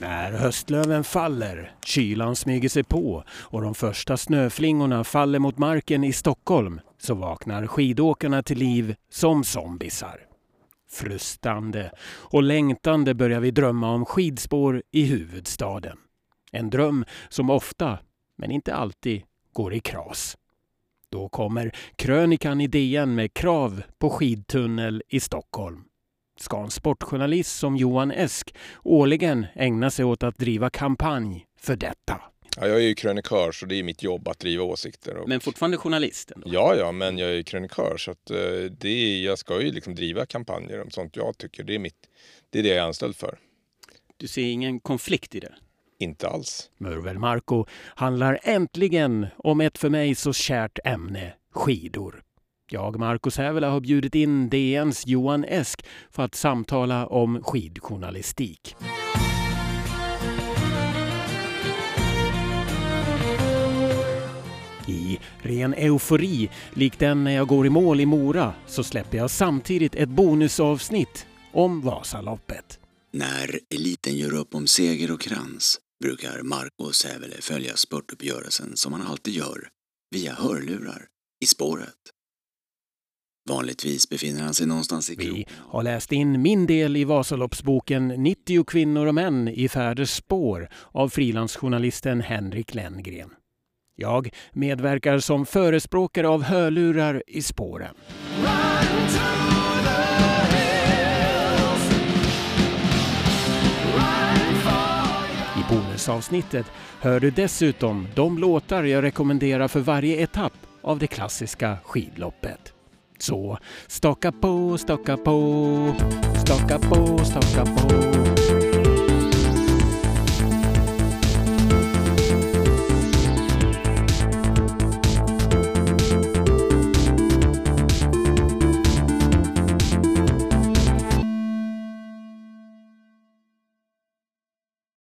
När Höstlöven faller, kylan smyger sig på och de första snöflingorna faller mot marken i Stockholm så vaknar skidåkarna till liv som zombisar. Frustande och längtande börjar vi drömma om skidspår i huvudstaden. En dröm som ofta, men inte alltid, går i kras. Då kommer krönikan i DN med krav på skidtunnel i Stockholm. Ska en sportjournalist som Johan Esk årligen ägna sig åt att driva kampanj för detta? Ja, jag är ju krönikör så det är mitt jobb att driva åsikter. Och... Men fortfarande journalist? Ändå. Ja, ja, men jag är krönikör så att, uh, det är, jag ska ju liksom driva kampanjer om sånt jag tycker. Det är, mitt, det är det jag är anställd för. Du ser ingen konflikt i det? Inte alls. Murvel Marco handlar äntligen om ett för mig så kärt ämne, skidor. Jag, Marcus Hävela, har bjudit in DNs Johan Esk för att samtala om skidjournalistik. I ren eufori, likt den när jag går i mål i Mora, så släpper jag samtidigt ett bonusavsnitt om Vasaloppet. När eliten gör upp om seger och krans brukar Marco Sävele följa spurtuppgörelsen som han alltid gör, via hörlurar, i spåret. Vanligtvis befinner han sig någonstans i krogen. Vi har läst in min del i Vasaloppsboken 90 kvinnor och män i färders spår av frilansjournalisten Henrik Lenngren. Jag medverkar som förespråkare av hörlurar i spåren. I bonusavsnittet hör du dessutom de låtar jag rekommenderar för varje etapp av det klassiska skidloppet. Så staka på, staka på, staka på, staka på.